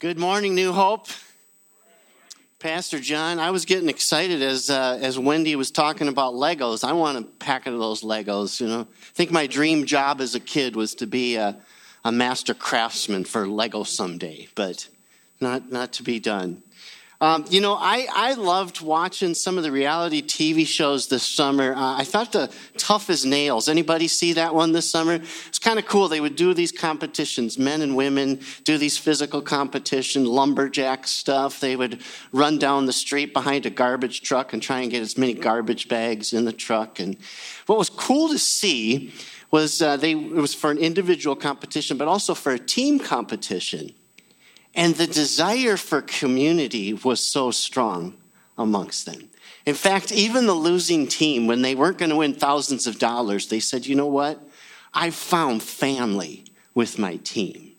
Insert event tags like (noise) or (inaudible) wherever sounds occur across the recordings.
Good morning, New Hope. Pastor John, I was getting excited as uh, as Wendy was talking about Legos. I want a packet of those Legos. You know, I think my dream job as a kid was to be a, a master craftsman for Lego someday, but not not to be done. Um, you know, I, I loved watching some of the reality TV shows this summer. Uh, I thought the Tough as Nails. Anybody see that one this summer? It's kind of cool. They would do these competitions, men and women do these physical competition, lumberjack stuff. They would run down the street behind a garbage truck and try and get as many garbage bags in the truck. And what was cool to see was uh, they it was for an individual competition, but also for a team competition. And the desire for community was so strong amongst them. In fact, even the losing team, when they weren't going to win thousands of dollars, they said, you know what? I found family with my team.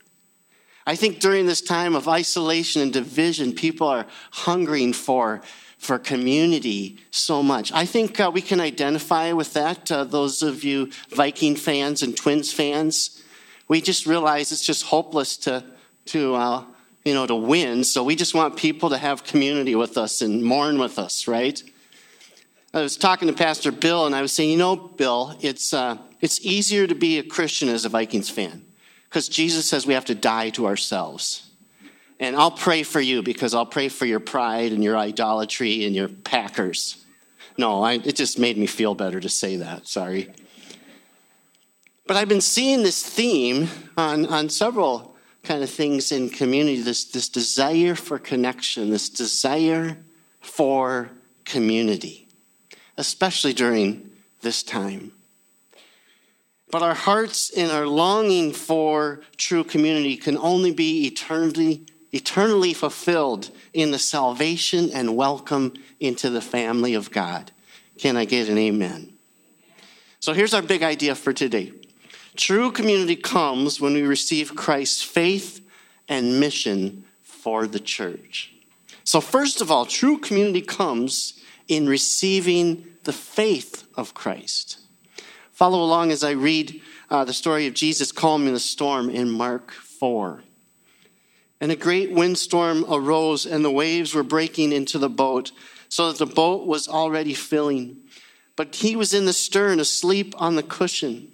I think during this time of isolation and division, people are hungering for, for community so much. I think uh, we can identify with that, uh, those of you Viking fans and Twins fans. We just realize it's just hopeless to, to uh, you know, to win. So we just want people to have community with us and mourn with us, right? I was talking to Pastor Bill, and I was saying, you know, Bill, it's uh, it's easier to be a Christian as a Vikings fan because Jesus says we have to die to ourselves. And I'll pray for you because I'll pray for your pride and your idolatry and your Packers. No, I, it just made me feel better to say that. Sorry. But I've been seeing this theme on, on several kind of things in community this, this desire for connection, this desire for community, especially during this time. But our hearts and our longing for true community can only be eternally, eternally fulfilled in the salvation and welcome into the family of God. Can I get an amen? So here's our big idea for today True community comes when we receive Christ's faith and mission for the church. So, first of all, true community comes in receiving the faith of Christ. Follow along as I read uh, the story of Jesus calming the storm in Mark 4. And a great windstorm arose, and the waves were breaking into the boat, so that the boat was already filling. But he was in the stern, asleep on the cushion.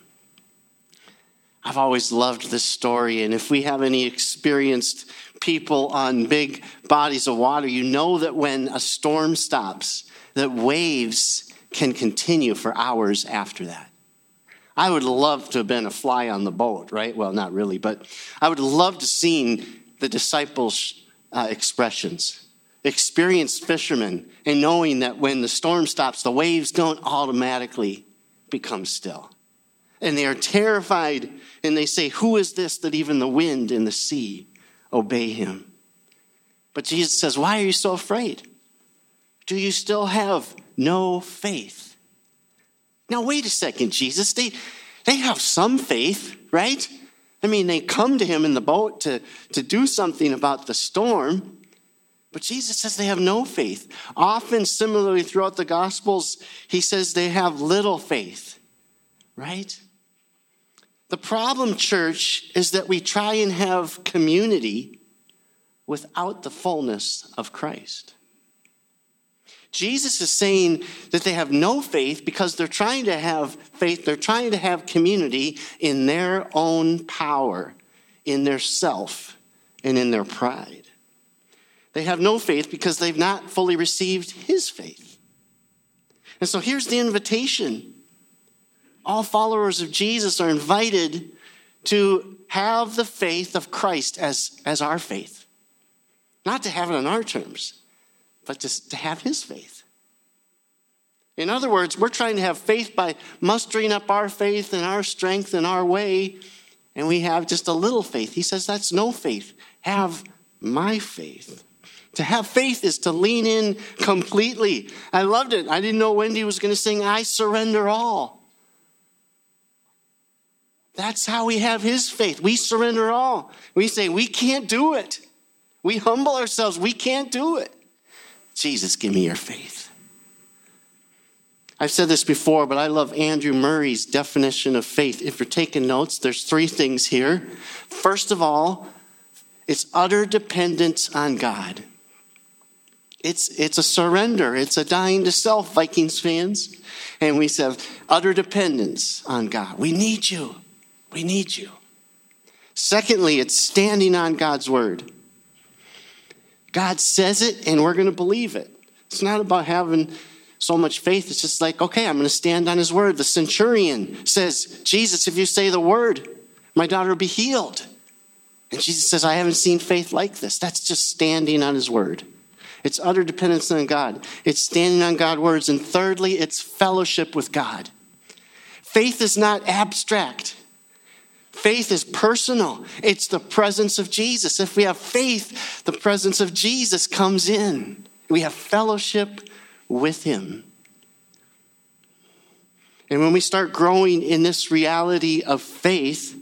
I've always loved this story. And if we have any experienced people on big bodies of water, you know that when a storm stops, that waves can continue for hours after that. I would love to have been a fly on the boat, right? Well, not really, but I would love to seen the disciples' uh, expressions. Experienced fishermen, and knowing that when the storm stops, the waves don't automatically become still. And they are terrified and they say, Who is this that even the wind and the sea obey him? But Jesus says, Why are you so afraid? Do you still have no faith? Now, wait a second, Jesus. They, they have some faith, right? I mean, they come to him in the boat to, to do something about the storm. But Jesus says they have no faith. Often, similarly, throughout the Gospels, he says they have little faith, right? The problem, church, is that we try and have community without the fullness of Christ. Jesus is saying that they have no faith because they're trying to have faith, they're trying to have community in their own power, in their self, and in their pride. They have no faith because they've not fully received his faith. And so here's the invitation all followers of Jesus are invited to have the faith of Christ as, as our faith. Not to have it on our terms, but to, to have his faith. In other words, we're trying to have faith by mustering up our faith and our strength and our way, and we have just a little faith. He says that's no faith. Have my faith. To have faith is to lean in completely. I loved it. I didn't know Wendy was going to sing, I surrender all. That's how we have his faith. We surrender all. We say, we can't do it. We humble ourselves. We can't do it. Jesus, give me your faith. I've said this before, but I love Andrew Murray's definition of faith. If you're taking notes, there's three things here. First of all, it's utter dependence on God. It's, it's a surrender. It's a dying to self, Vikings fans. And we say utter dependence on God. We need you. We need you. Secondly, it's standing on God's word. God says it, and we're going to believe it. It's not about having so much faith. It's just like, okay, I'm going to stand on his word. The centurion says, Jesus, if you say the word, my daughter will be healed. And Jesus says, I haven't seen faith like this. That's just standing on his word. It's utter dependence on God. It's standing on God's words. And thirdly, it's fellowship with God. Faith is not abstract. Faith is personal. It's the presence of Jesus. If we have faith, the presence of Jesus comes in. We have fellowship with Him. And when we start growing in this reality of faith,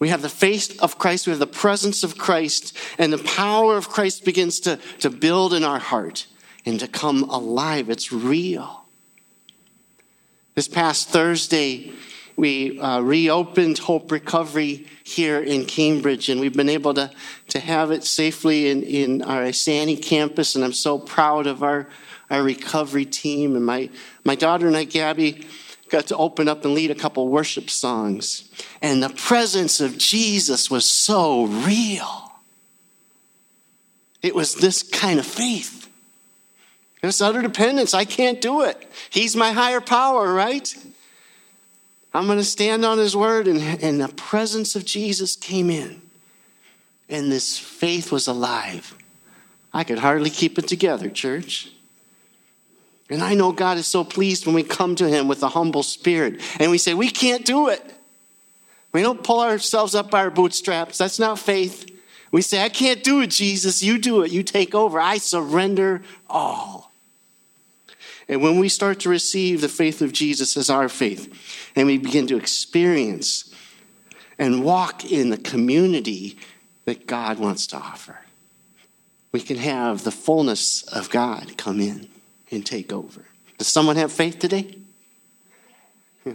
we have the faith of Christ, we have the presence of Christ, and the power of Christ begins to, to build in our heart and to come alive. It's real. This past Thursday, we uh, reopened Hope Recovery here in Cambridge, and we've been able to, to have it safely in, in our Isanti campus, and I'm so proud of our, our recovery team. And my, my daughter and I, Gabby, got to open up and lead a couple worship songs, and the presence of Jesus was so real. It was this kind of faith. It was utter dependence. I can't do it. He's my higher power, right? I'm going to stand on his word. And, and the presence of Jesus came in. And this faith was alive. I could hardly keep it together, church. And I know God is so pleased when we come to him with a humble spirit and we say, We can't do it. We don't pull ourselves up by our bootstraps. That's not faith. We say, I can't do it, Jesus. You do it. You take over. I surrender all. And when we start to receive the faith of Jesus as our faith, and we begin to experience and walk in the community that God wants to offer, we can have the fullness of God come in and take over. Does someone have faith today?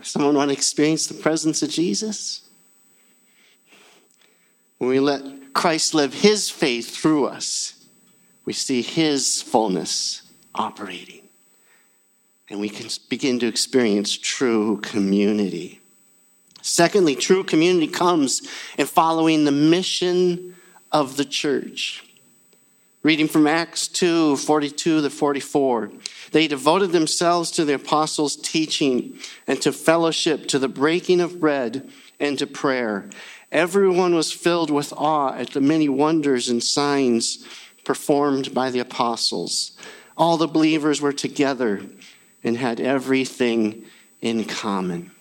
Someone want to experience the presence of Jesus? When we let Christ live his faith through us, we see his fullness operating and we can begin to experience true community. Secondly, true community comes in following the mission of the church. Reading from Acts 2 42 to 44. They devoted themselves to the apostles' teaching and to fellowship, to the breaking of bread, and to prayer. Everyone was filled with awe at the many wonders and signs performed by the apostles. All the believers were together and had everything in common.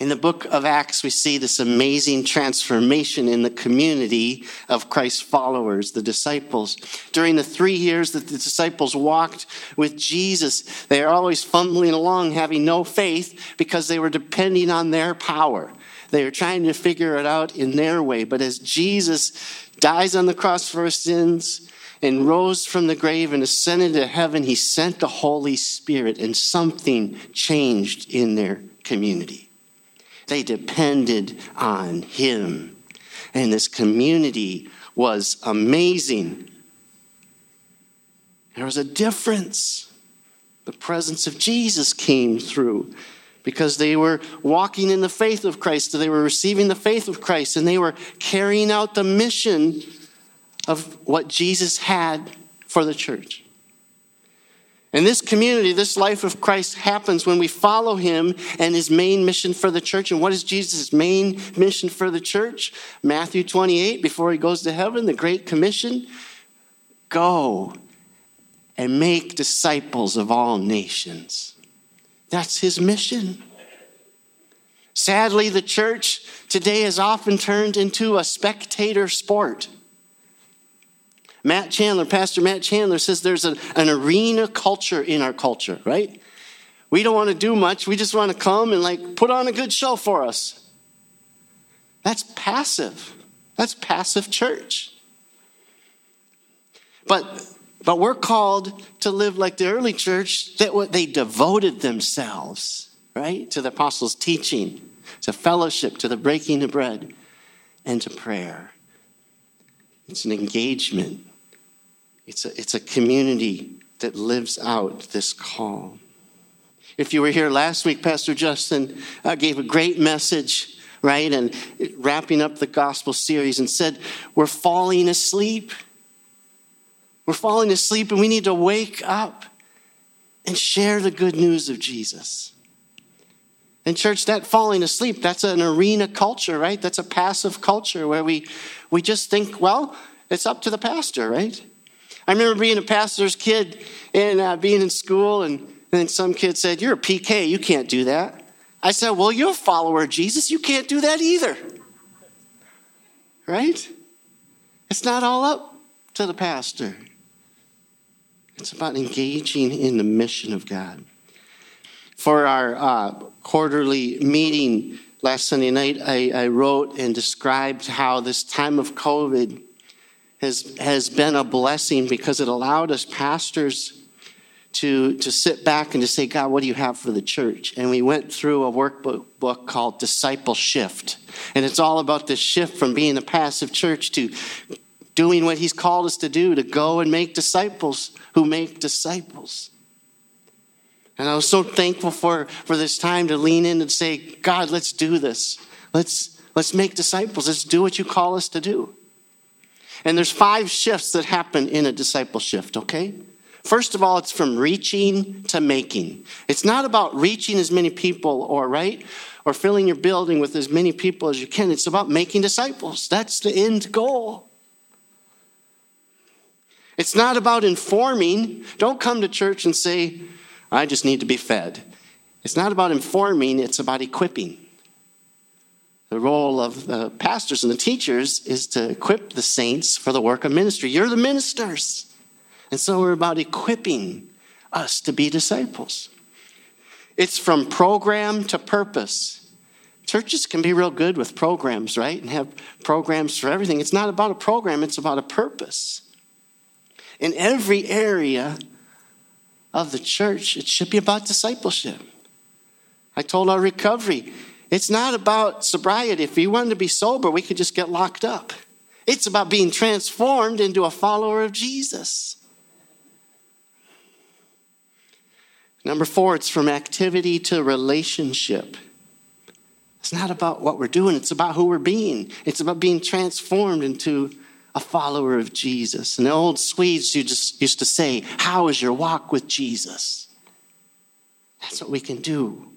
In the book of Acts, we see this amazing transformation in the community of Christ's followers, the disciples. During the three years that the disciples walked with Jesus, they are always fumbling along, having no faith because they were depending on their power. They are trying to figure it out in their way. But as Jesus dies on the cross for our sins, and rose from the grave and ascended to heaven, he sent the Holy Spirit, and something changed in their community. They depended on him. And this community was amazing. There was a difference. The presence of Jesus came through because they were walking in the faith of Christ, they were receiving the faith of Christ, and they were carrying out the mission of what Jesus had for the church. And this community, this life of Christ happens when we follow him and his main mission for the church. And what is Jesus' main mission for the church? Matthew 28, before he goes to heaven, the Great Commission go and make disciples of all nations. That's his mission. Sadly, the church today has often turned into a spectator sport Matt Chandler, Pastor Matt Chandler says there's an, an arena culture in our culture, right? We don't want to do much. We just want to come and like put on a good show for us. That's passive. That's passive church. But but we're called to live like the early church that what they devoted themselves, right? To the apostles' teaching, to fellowship, to the breaking of bread, and to prayer. It's an engagement. It's a, it's a community that lives out this call. If you were here last week, Pastor Justin uh, gave a great message, right? And wrapping up the gospel series and said, We're falling asleep. We're falling asleep and we need to wake up and share the good news of Jesus. And church, that falling asleep, that's an arena culture, right? That's a passive culture where we, we just think, well, it's up to the pastor, right? I remember being a pastor's kid and uh, being in school, and, and then some kid said, You're a PK, you can't do that. I said, Well, you're a follower of Jesus, you can't do that either. Right? It's not all up to the pastor. It's about engaging in the mission of God. For our uh, quarterly meeting last Sunday night, I, I wrote and described how this time of COVID has, has been a blessing because it allowed us pastors to, to sit back and to say, God, what do you have for the church? And we went through a workbook book called Disciple Shift. And it's all about the shift from being a passive church to doing what he's called us to do to go and make disciples who make disciples. And I was so thankful for, for this time to lean in and say, God, let's do this. Let's, let's make disciples. Let's do what you call us to do. And there's five shifts that happen in a disciple shift, okay? First of all, it's from reaching to making. It's not about reaching as many people or, right? Or filling your building with as many people as you can. It's about making disciples. That's the end goal. It's not about informing. Don't come to church and say, I just need to be fed. It's not about informing, it's about equipping. The role of the pastors and the teachers is to equip the saints for the work of ministry. You're the ministers. And so we're about equipping us to be disciples. It's from program to purpose. Churches can be real good with programs, right? And have programs for everything. It's not about a program, it's about a purpose in every area of the church, it should be about discipleship. I told our recovery, it's not about sobriety. If we wanted to be sober, we could just get locked up. It's about being transformed into a follower of Jesus. Number four, it's from activity to relationship. It's not about what we're doing, it's about who we're being. It's about being transformed into a follower of Jesus. And the old Swedes used to say, How is your walk with Jesus? That's what we can do.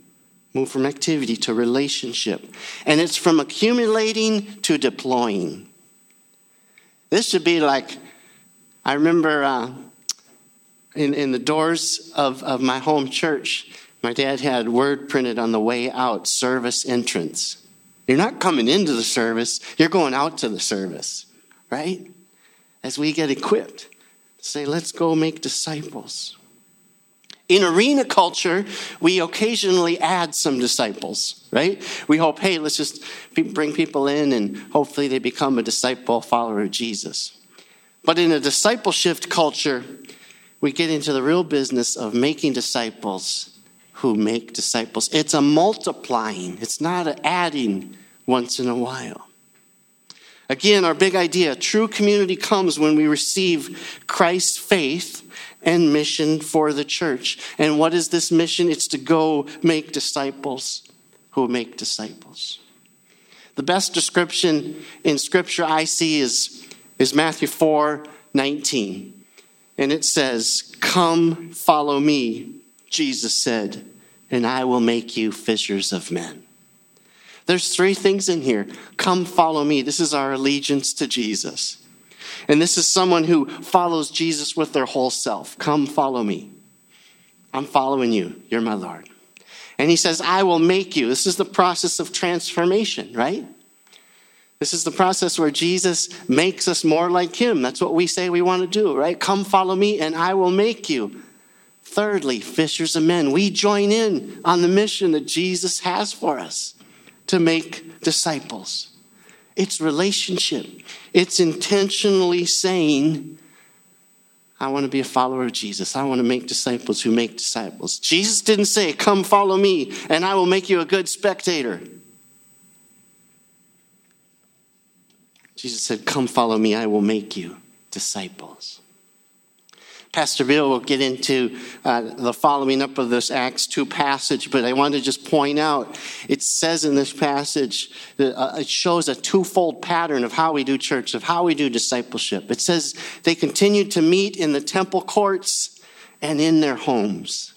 Move from activity to relationship. And it's from accumulating to deploying. This should be like, I remember uh, in, in the doors of, of my home church, my dad had word printed on the way out service entrance. You're not coming into the service, you're going out to the service right? As we get equipped, say, let's go make disciples. In arena culture, we occasionally add some disciples, right? We hope, hey, let's just bring people in and hopefully they become a disciple, follower of Jesus. But in a discipleship culture, we get into the real business of making disciples who make disciples. It's a multiplying, it's not an adding once in a while. Again, our big idea true community comes when we receive Christ's faith and mission for the church. And what is this mission? It's to go make disciples who make disciples. The best description in Scripture I see is, is Matthew 4 19. And it says, Come, follow me, Jesus said, and I will make you fishers of men. There's three things in here. Come follow me. This is our allegiance to Jesus. And this is someone who follows Jesus with their whole self. Come follow me. I'm following you. You're my Lord. And he says, I will make you. This is the process of transformation, right? This is the process where Jesus makes us more like him. That's what we say we want to do, right? Come follow me and I will make you. Thirdly, fishers of men. We join in on the mission that Jesus has for us to make disciples. It's relationship. It's intentionally saying, I want to be a follower of Jesus. I want to make disciples who make disciples. Jesus didn't say, Come follow me, and I will make you a good spectator. Jesus said, Come follow me, I will make you disciples. Pastor Bill will get into uh, the following up of this Acts 2 passage, but I want to just point out it says in this passage that uh, it shows a twofold pattern of how we do church, of how we do discipleship. It says they continued to meet in the temple courts and in their homes.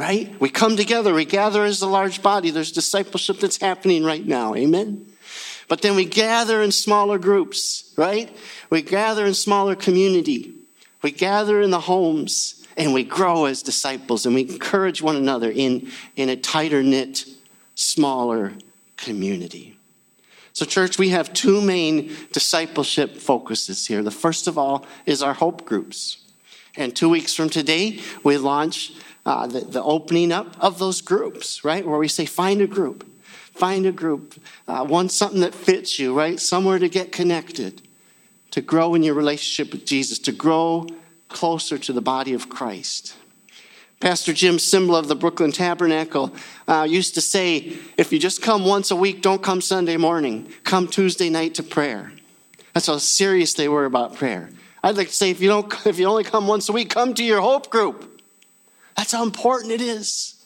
Right? We come together, we gather as a large body. There's discipleship that's happening right now. Amen? But then we gather in smaller groups, right? We gather in smaller community. We gather in the homes and we grow as disciples and we encourage one another in, in a tighter knit, smaller community. So, church, we have two main discipleship focuses here. The first of all is our hope groups. And two weeks from today, we launch uh, the, the, opening up of those groups, right? Where we say, find a group, find a group, uh, one something that fits you, right? Somewhere to get connected to grow in your relationship with Jesus, to grow closer to the body of Christ. Pastor Jim Cymbala of the Brooklyn Tabernacle uh, used to say, if you just come once a week, don't come Sunday morning. Come Tuesday night to prayer. That's how serious they were about prayer. I'd like to say, if you, don't, if you only come once a week, come to your hope group. That's how important it is.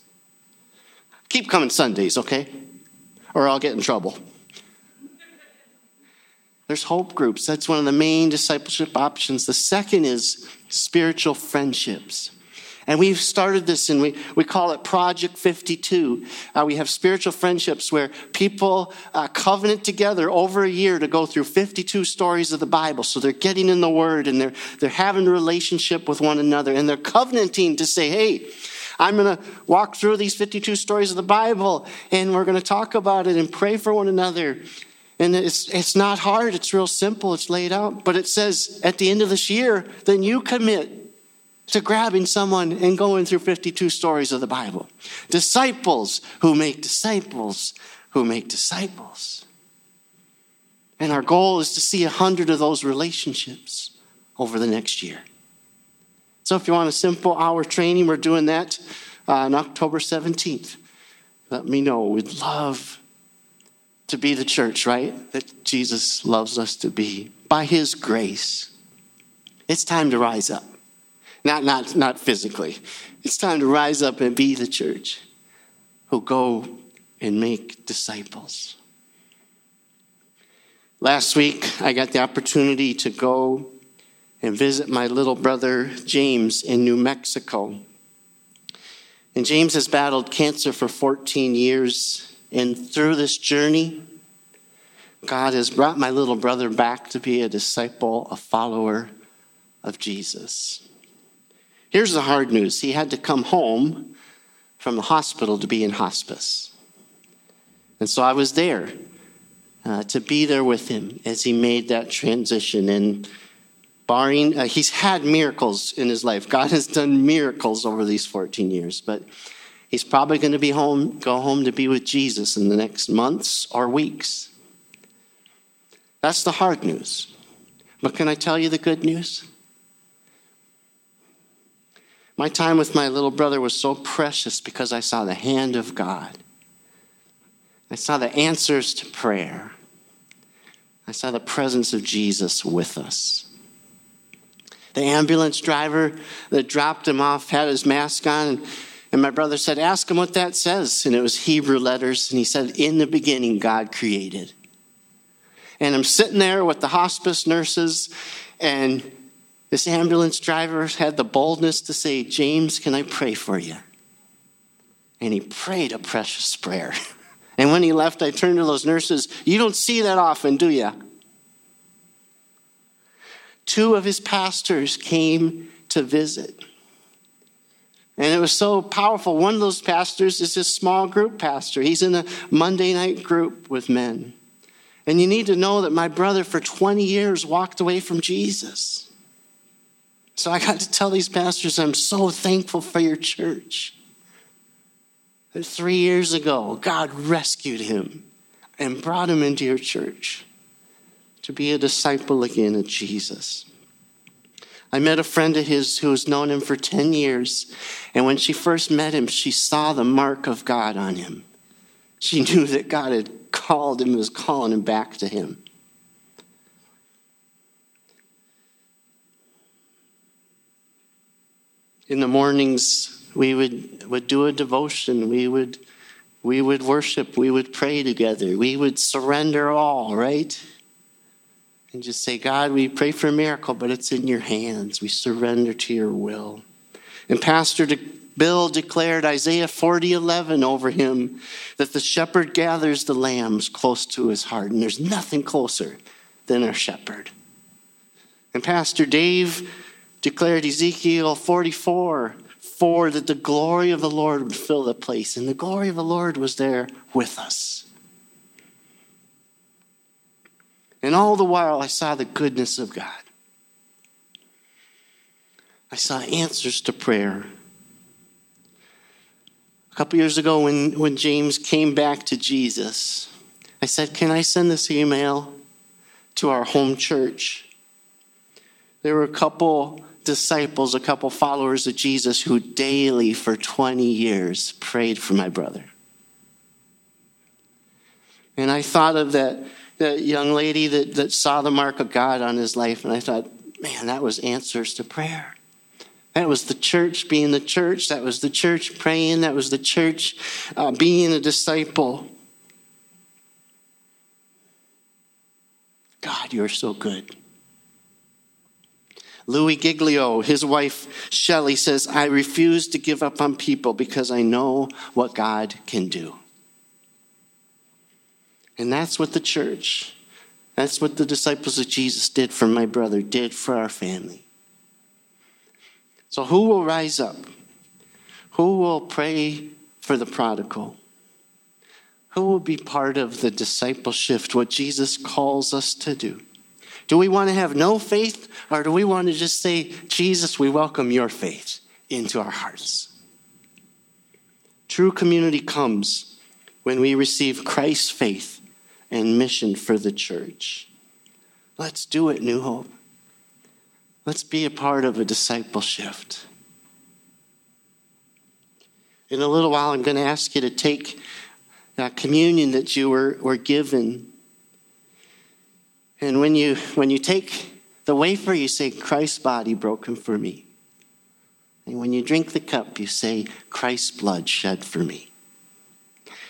Keep coming Sundays, okay? Or I'll get in trouble. There's hope groups. That's one of the main discipleship options. The second is spiritual friendships. And we've started this and we, we call it Project 52. Uh, we have spiritual friendships where people uh, covenant together over a year to go through 52 stories of the Bible. So they're getting in the Word and they're, they're having a relationship with one another and they're covenanting to say, hey, I'm going to walk through these 52 stories of the Bible and we're going to talk about it and pray for one another. And it's, it's not hard, it's real simple, it's laid out. But it says at the end of this year, then you commit to grabbing someone and going through 52 stories of the Bible. Disciples who make disciples who make disciples. And our goal is to see a hundred of those relationships over the next year. So if you want a simple hour training, we're doing that uh, on October 17th. Let me know. We'd love to be the church, right? That Jesus loves us to be by his grace. It's time to rise up. Not, not, not physically. It's time to rise up and be the church who go and make disciples. Last week, I got the opportunity to go and visit my little brother James in New Mexico. And James has battled cancer for 14 years and through this journey, God has brought my little brother back to be a disciple, a follower of Jesus. Here's the hard news he had to come home from the hospital to be in hospice. And so I was there uh, to be there with him as he made that transition. And barring, uh, he's had miracles in his life. God has done miracles over these 14 years, but He's probably going to be home, go home to be with Jesus in the next months or weeks. That's the hard news. But can I tell you the good news? My time with my little brother was so precious because I saw the hand of God. I saw the answers to prayer. I saw the presence of Jesus with us. The ambulance driver that dropped him off had his mask on and my brother said, Ask him what that says. And it was Hebrew letters. And he said, In the beginning, God created. And I'm sitting there with the hospice nurses, and this ambulance driver had the boldness to say, James, can I pray for you? And he prayed a precious prayer. (laughs) And when he left, I turned to those nurses. You don't see that often, do you? Two of his pastors came to visit. And it was so powerful. One of those pastors is a small group pastor. He's in a Monday night group with men. And you need to know that my brother for 20 years walked away from Jesus. So I got to tell these pastors, I'm so thankful for your church. That three years ago, God rescued him and brought him into your church to be a disciple again of Jesus. I met a friend of his who has known him for 10 years, and when she first met him, she saw the mark of God on him. She (laughs) knew that God had called him was calling him back to him. In the mornings, we would, would do a devotion. We would, we would worship. We would pray together. We would surrender all, right? And just say, God, we pray for a miracle, but it's in your hands. We surrender to your will. And Pastor Bill declared Isaiah 40 11 over him that the shepherd gathers the lambs close to his heart. And there's nothing closer than a shepherd. And Pastor Dave declared Ezekiel 44 4 that the glory of the Lord would fill the place. And the glory of the Lord was there with us. And all the while, I saw the goodness of God. I saw answers to prayer. A couple years ago, when, when James came back to Jesus, I said, Can I send this email to our home church? There were a couple disciples, a couple followers of Jesus who daily for 20 years prayed for my brother. And I thought of that, that young lady that, that saw the mark of God on his life, and I thought, man, that was answers to prayer. That was the church being the church. That was the church praying. That was the church uh, being a disciple. God, you're so good. Louis Giglio, his wife Shelley, says, I refuse to give up on people because I know what God can do. And that's what the church, that's what the disciples of Jesus did for my brother, did for our family. So, who will rise up? Who will pray for the prodigal? Who will be part of the discipleship, what Jesus calls us to do? Do we want to have no faith, or do we want to just say, Jesus, we welcome your faith into our hearts? True community comes when we receive Christ's faith and mission for the church. Let's do it, New Hope. Let's be a part of a discipleship. In a little while, I'm going to ask you to take that communion that you were, were given and when you, when you take the wafer, you say, Christ's body broken for me. And when you drink the cup, you say, Christ's blood shed for me.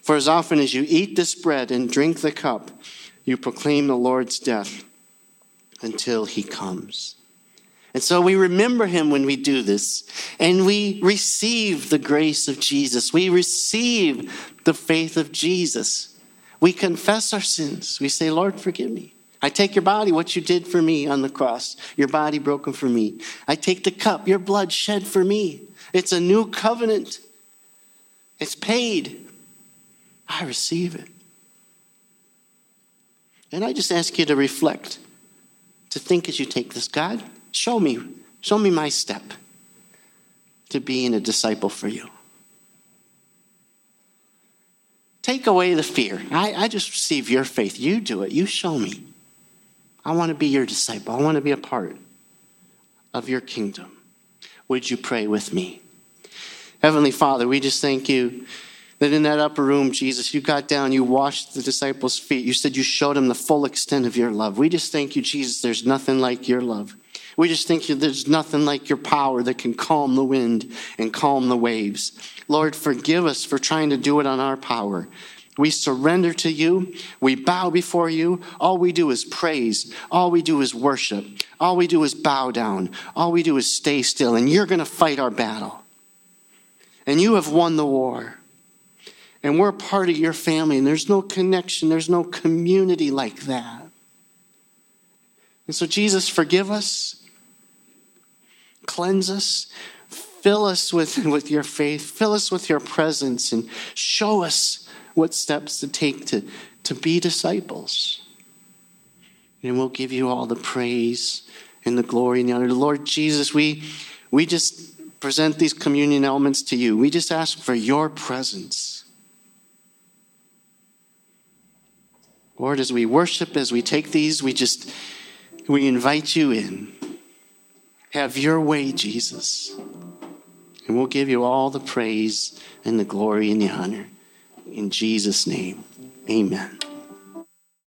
For as often as you eat this bread and drink the cup, you proclaim the Lord's death until he comes. And so we remember him when we do this, and we receive the grace of Jesus. We receive the faith of Jesus. We confess our sins. We say, Lord, forgive me. I take your body, what you did for me on the cross, your body broken for me. I take the cup, your blood shed for me. It's a new covenant, it's paid. I receive it. And I just ask you to reflect, to think as you take this God, show me, show me my step to being a disciple for you. Take away the fear. I, I just receive your faith. You do it. You show me. I want to be your disciple. I want to be a part of your kingdom. Would you pray with me? Heavenly Father, we just thank you that in that upper room, Jesus, you got down, you washed the disciples' feet. You said you showed them the full extent of your love. We just thank you, Jesus, there's nothing like your love. We just think there's nothing like your power that can calm the wind and calm the waves. Lord, forgive us for trying to do it on our power. We surrender to you. We bow before you. All we do is praise. All we do is worship. All we do is bow down. All we do is stay still. And you're going to fight our battle. And you have won the war. And we're a part of your family. And there's no connection, there's no community like that. And so, Jesus, forgive us, cleanse us, fill us with, (laughs) with your faith, fill us with your presence, and show us what steps to take to, to be disciples. And we'll give you all the praise and the glory and the honor. Lord Jesus, we, we just present these communion elements to you. We just ask for your presence. Lord, as we worship, as we take these, we just we invite you in. Have your way, Jesus. And we'll give you all the praise and the glory and the honor. In Jesus' name, amen.